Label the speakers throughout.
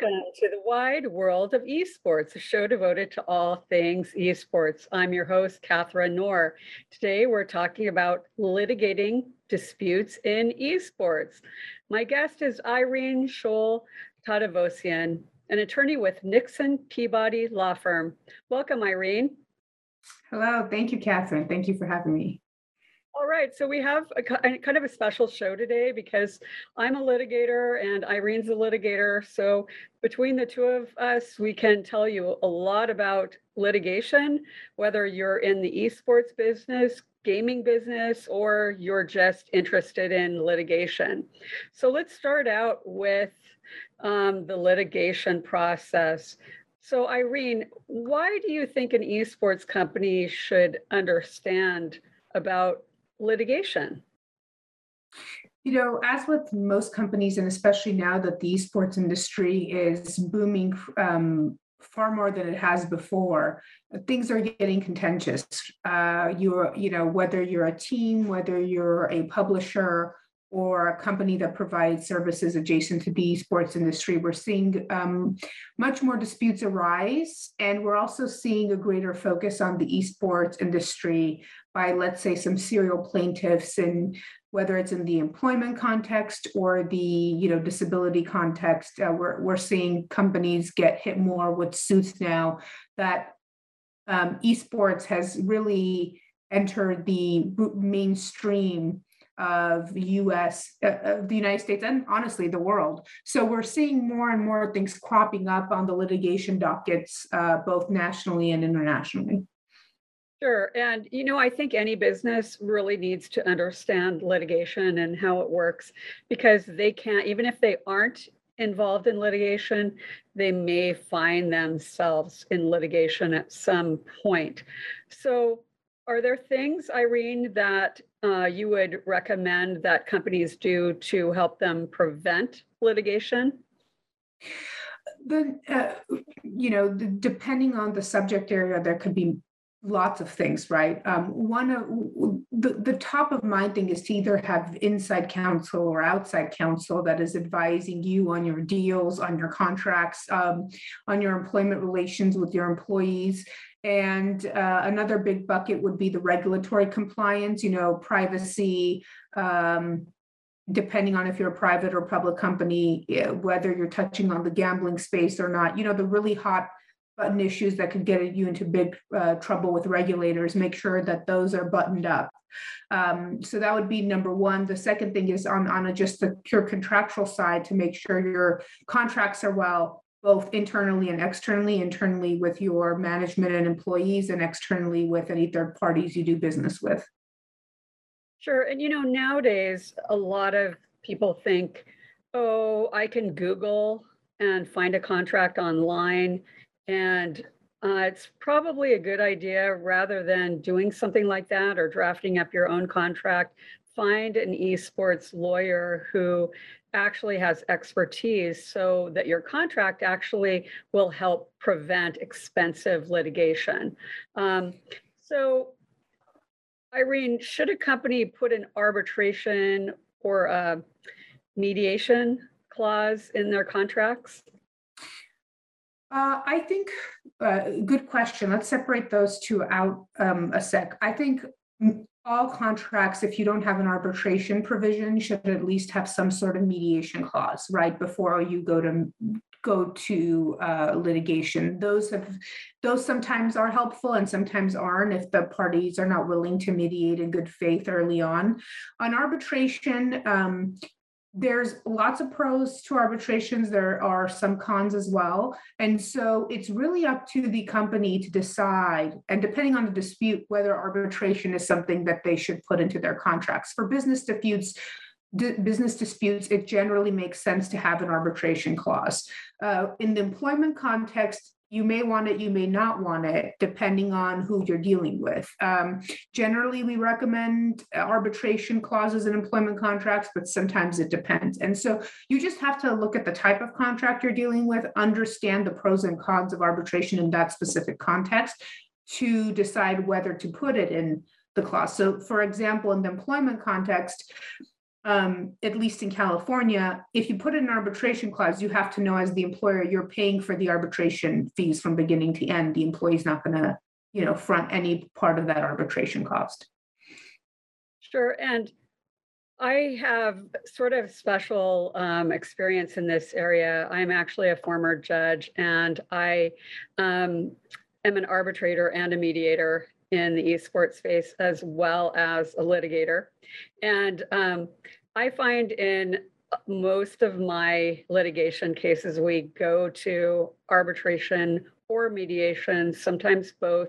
Speaker 1: Welcome to the wide world of esports, a show devoted to all things esports. I'm your host, Catherine Knorr. Today, we're talking about litigating disputes in esports. My guest is Irene Scholl Tadevosyan, an attorney with Nixon Peabody Law Firm. Welcome, Irene.
Speaker 2: Hello, thank you, Catherine. Thank you for having me.
Speaker 1: All right, so we have a kind of a special show today because I'm a litigator and Irene's a litigator. So between the two of us, we can tell you a lot about litigation, whether you're in the esports business, gaming business, or you're just interested in litigation. So let's start out with um, the litigation process. So Irene, why do you think an esports company should understand about litigation?
Speaker 2: You know, as with most companies, and especially now that the esports industry is booming um, far more than it has before, things are getting contentious. Uh, you're, you know, whether you're a team, whether you're a publisher, or a company that provides services adjacent to the esports industry, we're seeing um, much more disputes arise. And we're also seeing a greater focus on the esports industry by, let's say, some serial plaintiffs and whether it's in the employment context or the you know disability context uh, we're, we're seeing companies get hit more with suits now that um, esports has really entered the mainstream of the US, uh, of the United States, and honestly, the world. So we're seeing more and more things cropping up on the litigation dockets, uh, both nationally and internationally.
Speaker 1: Sure. And, you know, I think any business really needs to understand litigation and how it works because they can't, even if they aren't involved in litigation, they may find themselves in litigation at some point. So, are there things, Irene, that uh, you would recommend that companies do to help them prevent litigation?
Speaker 2: The, uh, you know, depending on the subject area, there could be lots of things, right? Um, one of the, the top of mind thing is to either have inside counsel or outside counsel that is advising you on your deals, on your contracts, um, on your employment relations with your employees. And uh, another big bucket would be the regulatory compliance, you know, privacy, um, depending on if you're a private or public company, whether you're touching on the gambling space or not, you know, the really hot button issues that could get you into big uh, trouble with regulators, make sure that those are buttoned up. Um, so that would be number one. The second thing is on, on a, just the pure contractual side to make sure your contracts are well both internally and externally, internally with your management and employees, and externally with any third parties you do business with.
Speaker 1: Sure. And you know, nowadays, a lot of people think, oh, I can Google and find a contract online. And uh, it's probably a good idea rather than doing something like that or drafting up your own contract. Find an esports lawyer who actually has expertise so that your contract actually will help prevent expensive litigation. Um, so, Irene, should a company put an arbitration or a mediation clause in their contracts?
Speaker 2: Uh, I think, uh, good question. Let's separate those two out um, a sec. I think all contracts, if you don't have an arbitration provision, should at least have some sort of mediation clause, right, before you go to go to uh, litigation. Those have those sometimes are helpful and sometimes aren't if the parties are not willing to mediate in good faith early on. On arbitration, um, there's lots of pros to arbitrations. There are some cons as well. And so it's really up to the company to decide and depending on the dispute whether arbitration is something that they should put into their contracts. For business disputes business disputes it generally makes sense to have an arbitration clause. Uh, in the employment context you may want it, you may not want it, depending on who you're dealing with. Um, generally, we recommend arbitration clauses in employment contracts, but sometimes it depends. And so you just have to look at the type of contract you're dealing with, understand the pros and cons of arbitration in that specific context to decide whether to put it in the clause. So, for example, in the employment context, um, at least in California, if you put an arbitration clause, you have to know as the employer, you're paying for the arbitration fees from beginning to end. The employee's not gonna, you know, front any part of that arbitration cost.
Speaker 1: Sure, and I have sort of special um, experience in this area. I'm actually a former judge, and I um, am an arbitrator and a mediator in the esports space, as well as a litigator. And um, I find in most of my litigation cases, we go to arbitration or mediation, sometimes both.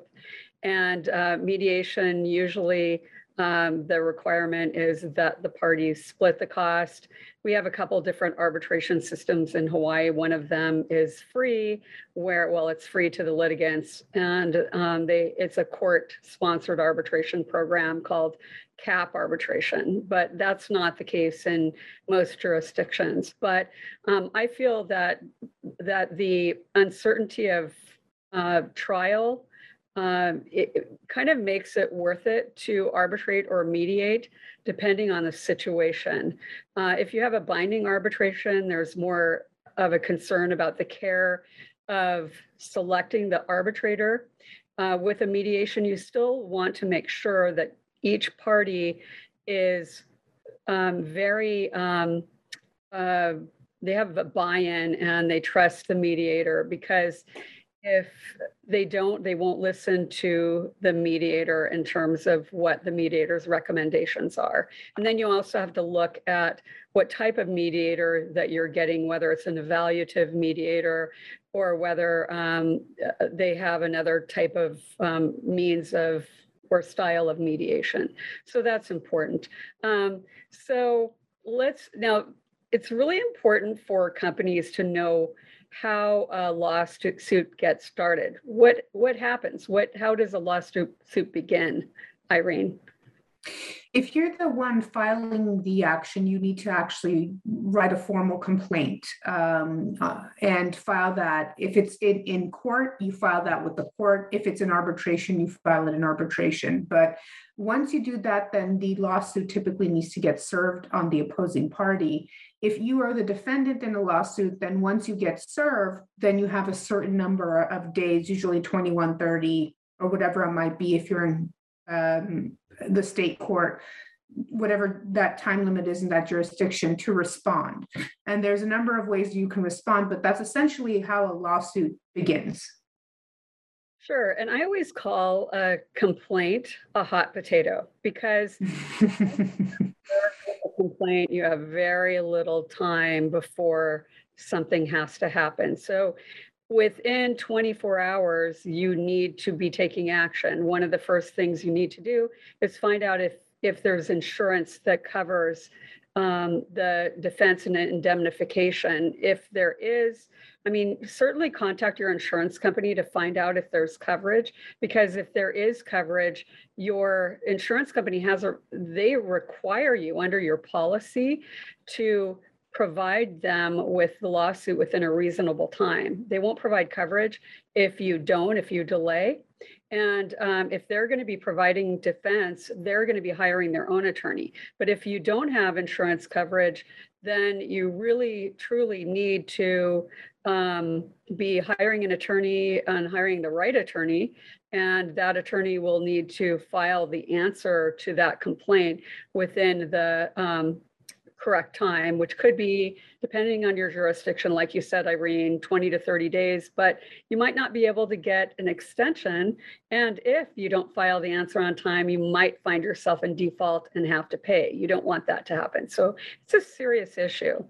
Speaker 1: And uh, mediation usually um, the requirement is that the parties split the cost. We have a couple different arbitration systems in Hawaii. One of them is free, where well, it's free to the litigants, and um, they it's a court-sponsored arbitration program called CAP arbitration. But that's not the case in most jurisdictions. But um, I feel that that the uncertainty of uh, trial um, it, it kind of makes it worth it to arbitrate or mediate depending on the situation. Uh, if you have a binding arbitration, there's more of a concern about the care of selecting the arbitrator. Uh, with a mediation, you still want to make sure that each party is um, very, um, uh, they have a buy-in and they trust the mediator because if they don't, they won't listen to the mediator in terms of what the mediator's recommendations are. And then you also have to look at what type of mediator that you're getting, whether it's an evaluative mediator or whether um, they have another type of um, means of or style of mediation. So that's important. Um, so let's now, it's really important for companies to know how a lawsuit suit gets started. What what happens? What how does a lawsuit suit begin, Irene?
Speaker 2: If you're the one filing the action, you need to actually write a formal complaint um, uh, and file that. If it's in, in court, you file that with the court. If it's in arbitration, you file it in arbitration. But once you do that, then the lawsuit typically needs to get served on the opposing party. If you are the defendant in a lawsuit, then once you get served, then you have a certain number of days, usually 21, 30, or whatever it might be if you're in um, the state court, whatever that time limit is in that jurisdiction to respond. And there's a number of ways you can respond, but that's essentially how a lawsuit begins.
Speaker 1: Sure. And I always call a complaint a hot potato because complaint, you have very little time before something has to happen. So within 24 hours, you need to be taking action. One of the first things you need to do is find out if if there's insurance that covers um, the defense and indemnification. If there is, I mean, certainly contact your insurance company to find out if there's coverage, because if there is coverage, your insurance company has a, they require you under your policy to provide them with the lawsuit within a reasonable time. They won't provide coverage if you don't, if you delay. And um, if they're going to be providing defense, they're going to be hiring their own attorney. But if you don't have insurance coverage, then you really truly need to um, be hiring an attorney and hiring the right attorney. And that attorney will need to file the answer to that complaint within the um, correct time, which could be, depending on your jurisdiction, like you said, Irene, 20 to 30 days, but you might not be able to get an extension. And if you don't file the answer on time, you might find yourself in default and have to pay. You don't want that to happen. So it's a serious issue.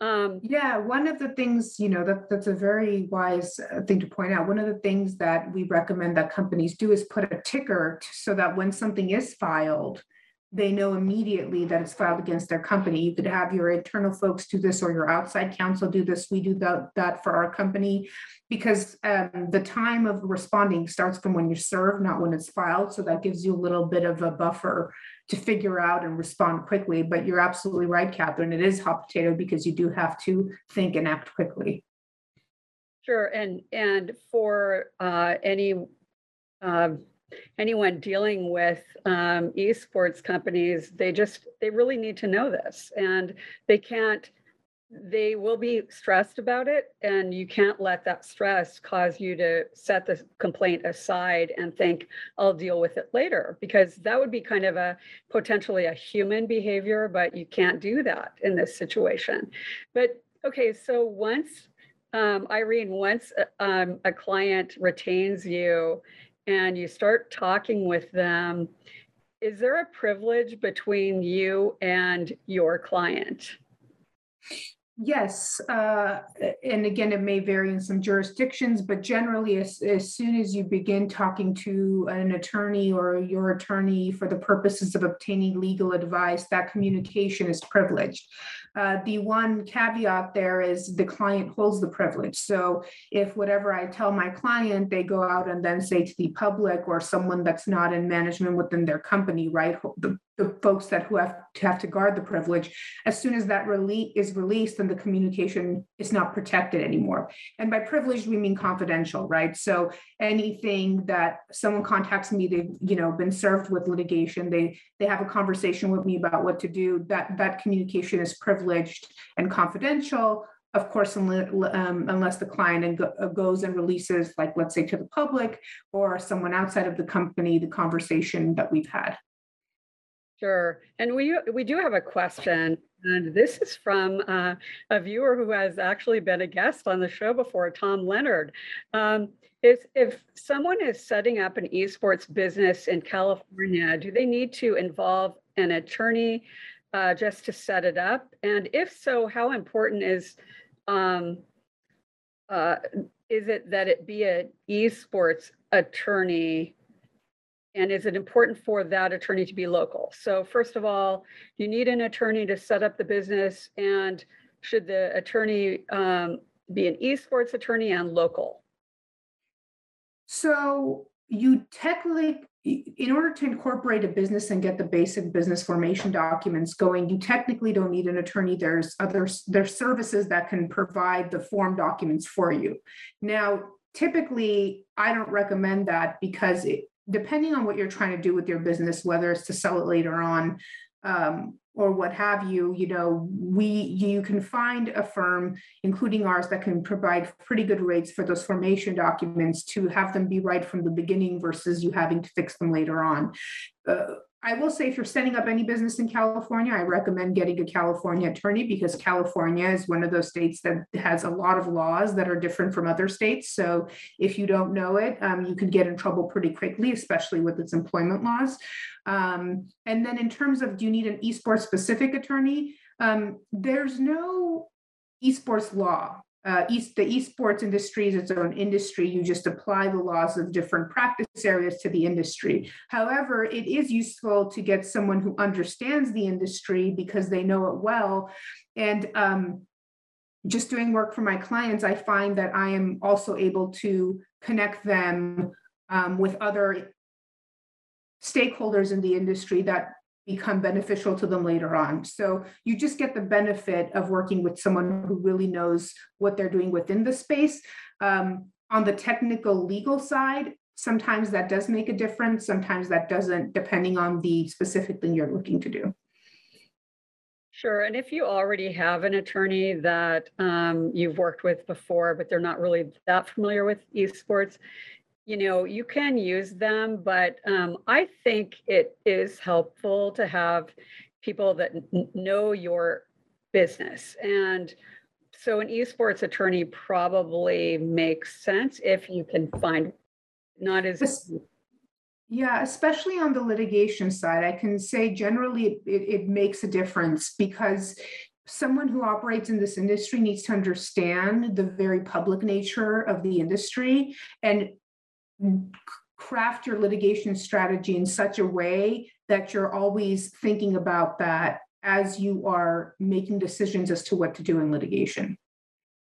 Speaker 2: Um, yeah, one of the things, you know, that, that's a very wise uh, thing to point out. One of the things that we recommend that companies do is put a ticker so that when something is filed, they know immediately that it's filed against their company. You could have your internal folks do this or your outside counsel do this. We do that, that for our company because um, the time of responding starts from when you serve, not when it's filed. So that gives you a little bit of a buffer to figure out and respond quickly. But you're absolutely right, Catherine. It is hot potato because you do have to think and act quickly.
Speaker 1: Sure, and and for uh, any uh, anyone dealing with um, esports companies, they just, they really need to know this. And they can't, they will be stressed about it. And you can't let that stress cause you to set the complaint aside and think, I'll deal with it later. Because that would be kind of a potentially a human behavior, but you can't do that in this situation. But okay, so once um, Irene, once uh, um, a client retains you and you start talking with them, is there a privilege between you and your client?
Speaker 2: Yes, uh, and again, it may vary in some jurisdictions, but generally, as, as soon as you begin talking to an attorney or your attorney for the purposes of obtaining legal advice, that communication is privileged. Uh, the one caveat there is the client holds the privilege. So if whatever I tell my client, they go out and then say to the public or someone that's not in management within their company, right? The, the folks that who have to have to guard the privilege, as soon as that release is released, then the communication is not protected anymore. And by privilege, we mean confidential, right? So anything that someone contacts me, they've you know been served with litigation, they they have a conversation with me about what to do. That that communication is privileged and confidential. Of course, um, unless the client goes and releases, like let's say to the public or someone outside of the company, the conversation that we've had.
Speaker 1: Sure. And we we do have a question, and this is from uh, a viewer who has actually been a guest on the show before, Tom Leonard. Um, is if someone is setting up an esports business in California, do they need to involve an attorney uh, just to set it up? And if so, how important is um, uh, is it that it be an esports attorney and is it important for that attorney to be local? So first of all, you need an attorney to set up the business and should the attorney um, be an esports attorney and local?
Speaker 2: So you technically, in order to incorporate a business and get the basic business formation documents going, you technically don't need an attorney. There's other there's services that can provide the form documents for you. Now, typically, I don't recommend that because it, depending on what you're trying to do with your business, whether it's to sell it later on um, or what have you, you know, we you can find a firm, including ours, that can provide pretty good rates for those formation documents to have them be right from the beginning versus you having to fix them later on. Uh, I will say if you're setting up any business in California, I recommend getting a California attorney because California is one of those states that has a lot of laws that are different from other states. So if you don't know it, um, you can get in trouble pretty quickly, especially with its employment laws. Um, and then in terms of do you need an esports specific attorney? Um, there's no esports law uh, East, the esports industry is its own industry. You just apply the laws of different practice areas to the industry. However, it is useful to get someone who understands the industry because they know it well. And um, just doing work for my clients, I find that I am also able to connect them um, with other stakeholders in the industry that become beneficial to them later on. So you just get the benefit of working with someone who really knows what they're doing within the space. Um, on the technical legal side, sometimes that does make a difference, sometimes that doesn't, depending on the specific thing you're looking to do.
Speaker 1: Sure. And if you already have an attorney that um, you've worked with before, but they're not really that familiar with esports, you know, you can use them, but um, I think it is helpful to have people that n- know your business. And so an esports attorney probably makes sense if you can find not as
Speaker 2: yeah, especially on the litigation side, I can say generally it, it makes a difference because someone who operates in this industry needs to understand the very public nature of the industry. And craft your litigation strategy in such a way that you're always thinking about that as you are making decisions as to what to do in litigation.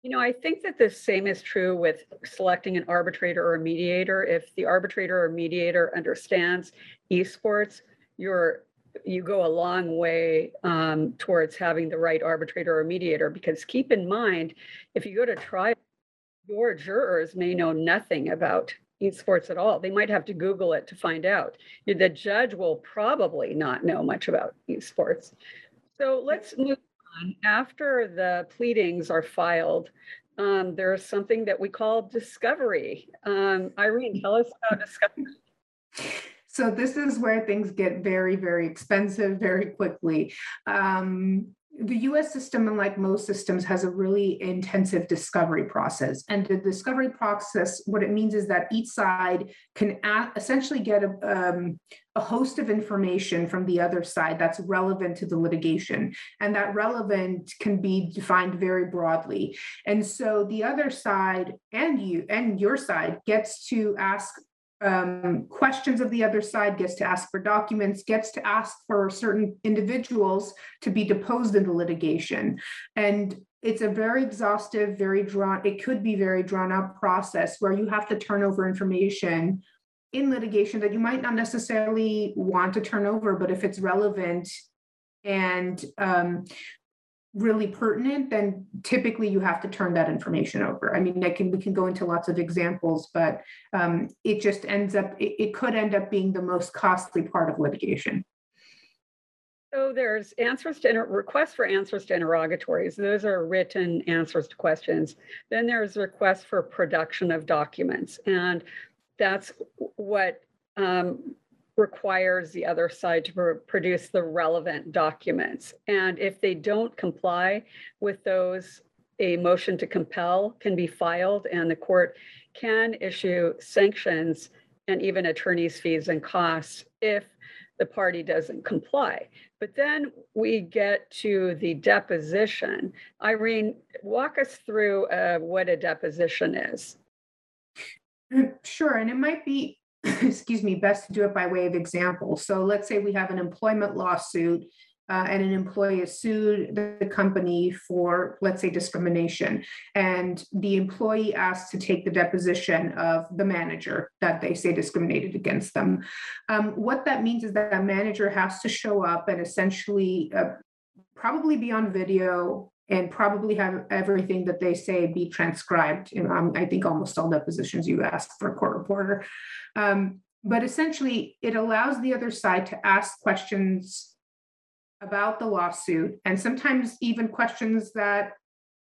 Speaker 1: You know, I think that the same is true with selecting an arbitrator or a mediator. If the arbitrator or mediator understands esports, you're you go a long way um, towards having the right arbitrator or mediator. Because keep in mind, if you go to trial, your jurors may know nothing about esports at all. They might have to Google it to find out. The judge will probably not know much about esports. So let's move on. After the pleadings are filed, um, there's something that we call discovery. Um, Irene, tell us about discovery.
Speaker 2: So this is where things get very, very expensive very quickly. Um, the US system, unlike most systems, has a really intensive discovery process. And the discovery process, what it means is that each side can essentially get a, um, a host of information from the other side that's relevant to the litigation. And that relevant can be defined very broadly. And so the other side and you and your side gets to ask um, questions of the other side, gets to ask for documents, gets to ask for certain individuals to be deposed in the litigation. And it's a very exhaustive, very drawn, it could be very drawn out process where you have to turn over information in litigation that you might not necessarily want to turn over, but if it's relevant and um, really pertinent, then typically you have to turn that information over. I mean, I can we can go into lots of examples, but um, it just ends up it, it could end up being the most costly part of litigation.
Speaker 1: So there's answers to inter- requests for answers to interrogatories. Those are written answers to questions. Then there's requests for production of documents, and that's what um, requires the other side to pr- produce the relevant documents. And if they don't comply with those, a motion to compel can be filed and the court can issue sanctions and even attorney's fees and costs if the party doesn't comply. But then we get to the deposition. Irene, walk us through uh, what a deposition is.
Speaker 2: Sure, and it might be excuse me, best to do it by way of example. So let's say we have an employment lawsuit uh, and an employee has sued the company for, let's say, discrimination. And the employee asks to take the deposition of the manager that they say discriminated against them. Um, what that means is that a manager has to show up and essentially uh, probably be on video and probably have everything that they say be transcribed. Um, I think almost all depositions you ask for a court reporter. Um, but essentially, it allows the other side to ask questions about the lawsuit, and sometimes even questions that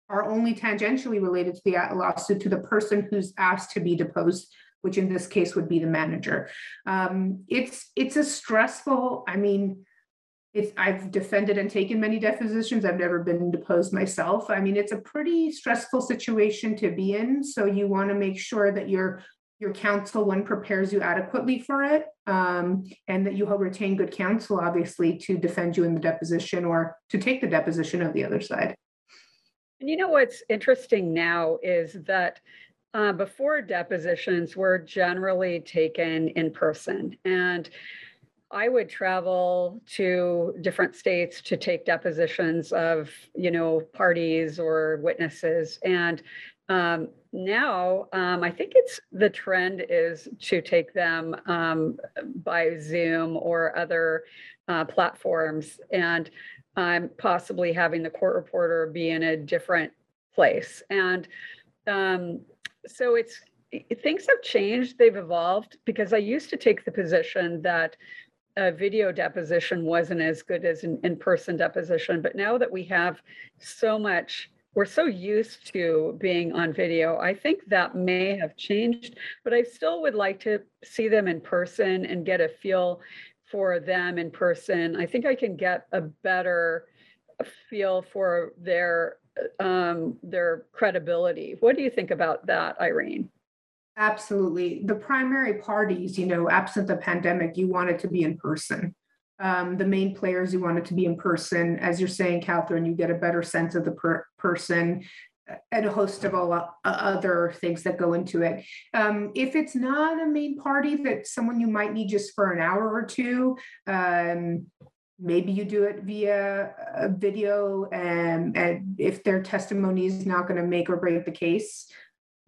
Speaker 2: are only tangentially related to the lawsuit to the person who's asked to be deposed which in this case would be the manager. Um, it's it's a stressful. I mean, it's I've defended and taken many depositions. I've never been deposed myself. I mean, it's a pretty stressful situation to be in. So you want to make sure that your your counsel one prepares you adequately for it, um, and that you retain good counsel, obviously, to defend you in the deposition or to take the deposition of the other side.
Speaker 1: And you know what's interesting now is that uh, before depositions were generally taken in person and I would travel to different states to take depositions of, you know, parties or witnesses. And um, now um, I think it's the trend is to take them um, by Zoom or other uh, platforms and um, possibly having the court reporter be in a different place. And um, so it's, things have changed, they've evolved because I used to take the position that a video deposition wasn't as good as an in-person deposition, but now that we have so much, we're so used to being on video, I think that may have changed, but I still would like to see them in person and get a feel for them in person. I think I can get a better feel for their um, their credibility. What do you think about that, Irene?
Speaker 2: Absolutely. The primary parties, you know, absent the pandemic, you wanted to be in person. Um, the main players, you wanted to be in person. As you're saying, Catherine, you get a better sense of the per- person uh, and a host of all uh, other things that go into it. Um, if it's not a main party that someone you might need just for an hour or two, um, maybe you do it via a video and, and if their testimony is not going to make or break the case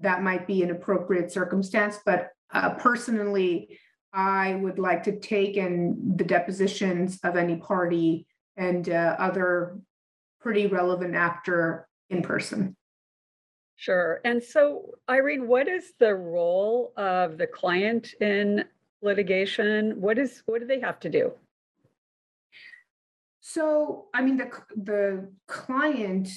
Speaker 2: that might be an appropriate circumstance. But uh, personally, I would like to take in the depositions of any party and uh, other pretty relevant actor in person.
Speaker 1: Sure. And so, Irene, what is the role of the client in litigation? What is, what do they have to do?
Speaker 2: So, I mean, the, the client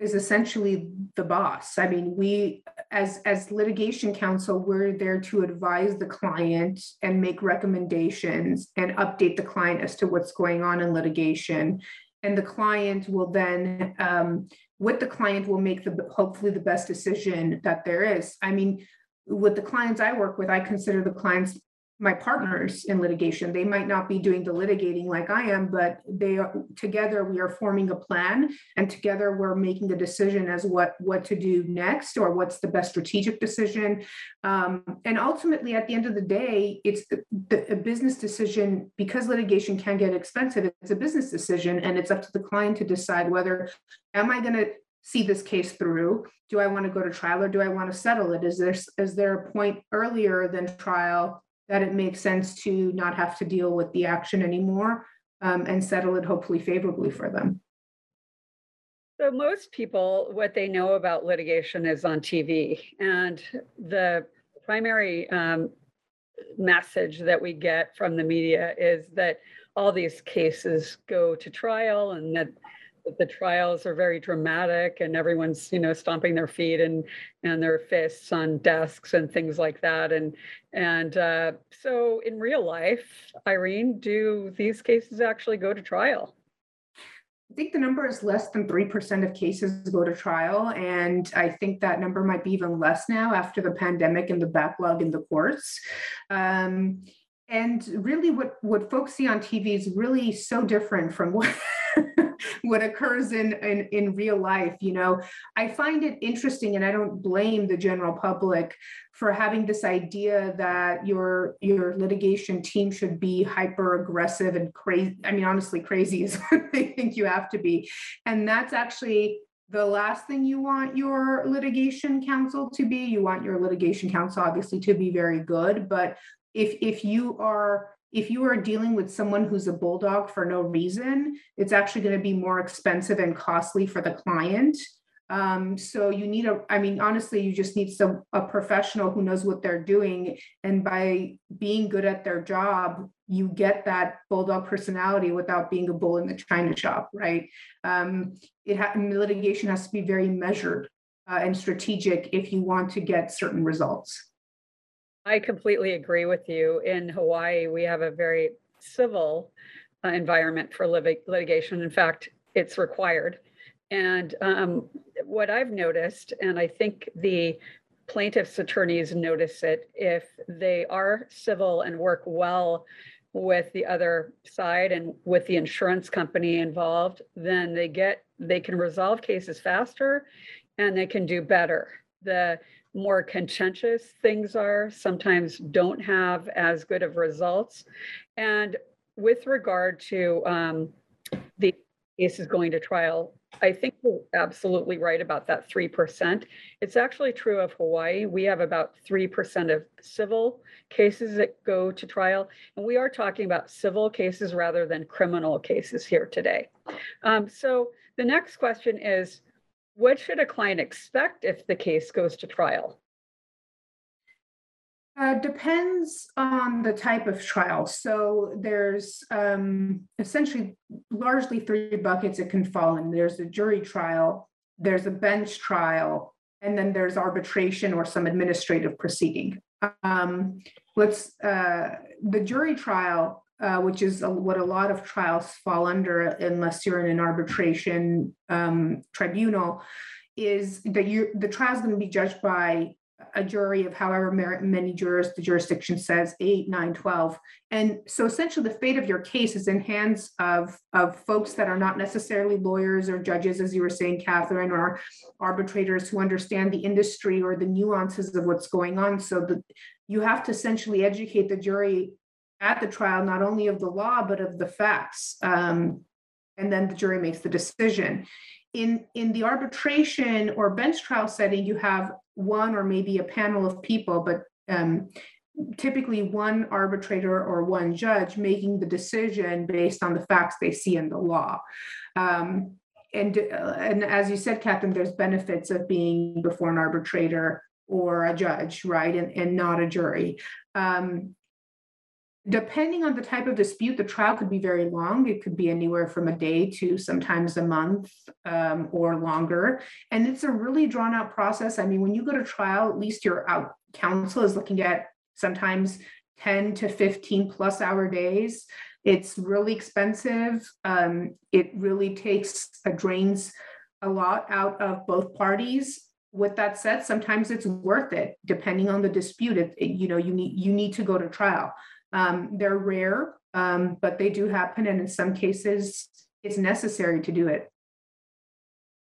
Speaker 2: is essentially the boss. I mean, we, as, as litigation counsel, we're there to advise the client and make recommendations and update the client as to what's going on in litigation. And the client will then, um, with the client will make the, hopefully the best decision that there is. I mean, with the clients I work with, I consider the clients my partners in litigation. They might not be doing the litigating like I am, but they are together. We are forming a plan, and together we're making a decision as what what to do next or what's the best strategic decision. Um, and ultimately, at the end of the day, it's the, the, a business decision because litigation can get expensive. It's a business decision, and it's up to the client to decide whether am I going to see this case through? Do I want to go to trial or do I want to settle it? Is there is there a point earlier than trial that it makes sense to not have to deal with the action anymore um, and settle it hopefully favorably for them.
Speaker 1: So most people, what they know about litigation is on TV. And the primary um, message that we get from the media is that all these cases go to trial and that that the trials are very dramatic and everyone's, you know, stomping their feet and and their fists on desks and things like that. And and uh, so in real life, Irene, do these cases actually go to trial?
Speaker 2: I think the number is less than 3% of cases go to trial. And I think that number might be even less now after the pandemic and the backlog in the courts. Um, and really, what, what folks see on TV is really so different from what what occurs in, in in real life you know? I find it interesting and i don't blame the general public for having this idea that your your litigation team should be hyper aggressive and crazy i mean honestly crazy is what they think you have to be. And that's actually the last thing you want your litigation counsel to be. You want your litigation counsel obviously to be very good but if if you are if you are dealing with someone who's a bulldog for no reason, it's actually going to be more expensive and costly for the client. Um, so you need a, I mean, honestly, you just need some a professional who knows what they're doing. And by being good at their job, you get that bulldog personality without being a bull in the china shop, right? Um, it ha- litigation has to be very measured uh, and strategic if you want to get certain results.
Speaker 1: I completely agree with you. In Hawaii, we have a very civil uh, environment for lit- litigation. In fact, it's required. And um, what I've noticed, and I think the plaintiff's attorneys notice it, if they are civil and work well with the other side and with the insurance company involved, then they get they can resolve cases faster and they can do better. The more contentious things are sometimes don't have as good of results. And with regard to um, the cases going to trial, I think you're absolutely right about that 3%. It's actually true of Hawaii. We have about 3% of civil cases that go to trial. And we are talking about civil cases rather than criminal cases here today. Um, so the next question is, what should a client expect if the case goes to trial?
Speaker 2: Uh, depends on the type of trial. So there's um, essentially largely three buckets it can fall in. There's a jury trial, there's a bench trial, and then there's arbitration or some administrative proceeding. Um, let's uh, the jury trial, uh, which is a, what a lot of trials fall under, unless you're in an arbitration um, tribunal, is that you the trial is going to be judged by a jury of however many jurors the jurisdiction says 8 9 12 and so essentially the fate of your case is in hands of of folks that are not necessarily lawyers or judges as you were saying catherine or arbitrators who understand the industry or the nuances of what's going on. So you have to essentially educate the jury at the trial not only of the law but of the facts um, and then the jury makes the decision in in the arbitration or bench trial setting you have one or maybe a panel of people, but um, typically one arbitrator or one judge making the decision based on the facts they see in the law. Um, and, uh, and as you said, Catherine, there's benefits of being before an arbitrator or a judge, right, and, and not a jury. Um, depending on the type of dispute, the trial could be very long. It could be anywhere from a day to sometimes a month um, or longer. And it's a really drawn out process. I mean, when you go to trial, at least your out counsel is looking at sometimes 10 to 15 plus hour days. It's really expensive. Um, it really takes, uh, drains a lot out of both parties. With that said, sometimes it's worth it, depending on the dispute. It, it- you know, you need, you need to go to trial. Um, they're rare, um, but they do happen, and in some cases, it's necessary to do it.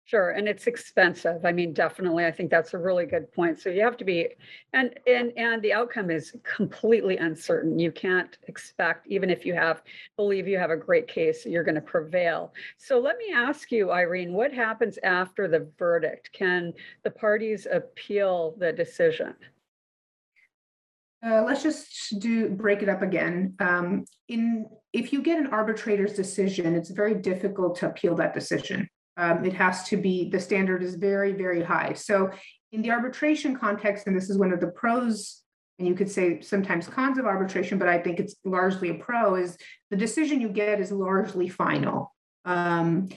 Speaker 1: Sure, and it's expensive. I mean, definitely, I think that's a really good point. So you have to be, and, and, and the outcome is completely uncertain. You can't expect, even if you have, believe you have a great case, you're going to prevail. So let me ask you, Irene, what happens after the verdict? Can the parties appeal the decision?
Speaker 2: Uh, let's just do, break it up again. Um, in, if you get an arbitrator's decision, it's very difficult to appeal that decision. Um, it has to be, the standard is very, very high. So in the arbitration context, and this is one of the pros, and you could say sometimes cons of arbitration, but I think it's largely a pro, is the decision you get is largely final. Um,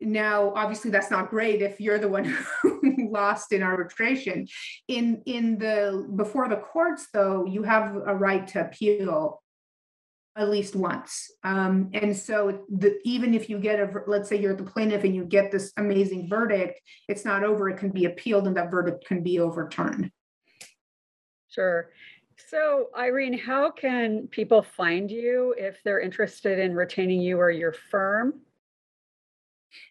Speaker 2: now, obviously, that's not great if you're the one who lost in arbitration. In in the before the courts, though, you have a right to appeal at least once. Um, and so the, even if you get a, let's say you're the plaintiff and you get this amazing verdict, it's not over, it can be appealed and that verdict can be overturned.
Speaker 1: Sure. So Irene, how can people find you if they're interested in retaining you or your firm?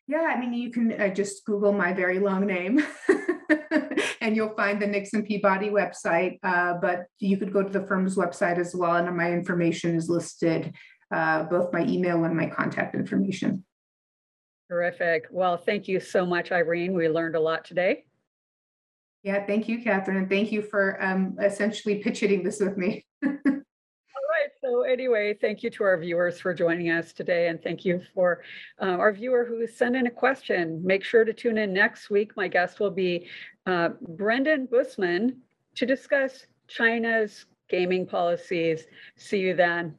Speaker 2: Yeah, I mean, you can uh, just Google my very long name and you'll find the Nixon Peabody website. Uh, but you could go to the firm's website as well, and my information is listed, uh, both my email and my contact information.
Speaker 1: Terrific. Well, thank you so much, Irene. We learned a lot today.
Speaker 2: Yeah, thank you, Catherine, and thank you for um, essentially pitching this with me.
Speaker 1: So anyway, thank you to our viewers for joining us today. And thank you for uh, our viewer who sent in a question. Make sure to tune in next week. My guest will be uh, Brendan Busman to discuss China's gaming policies. See you then.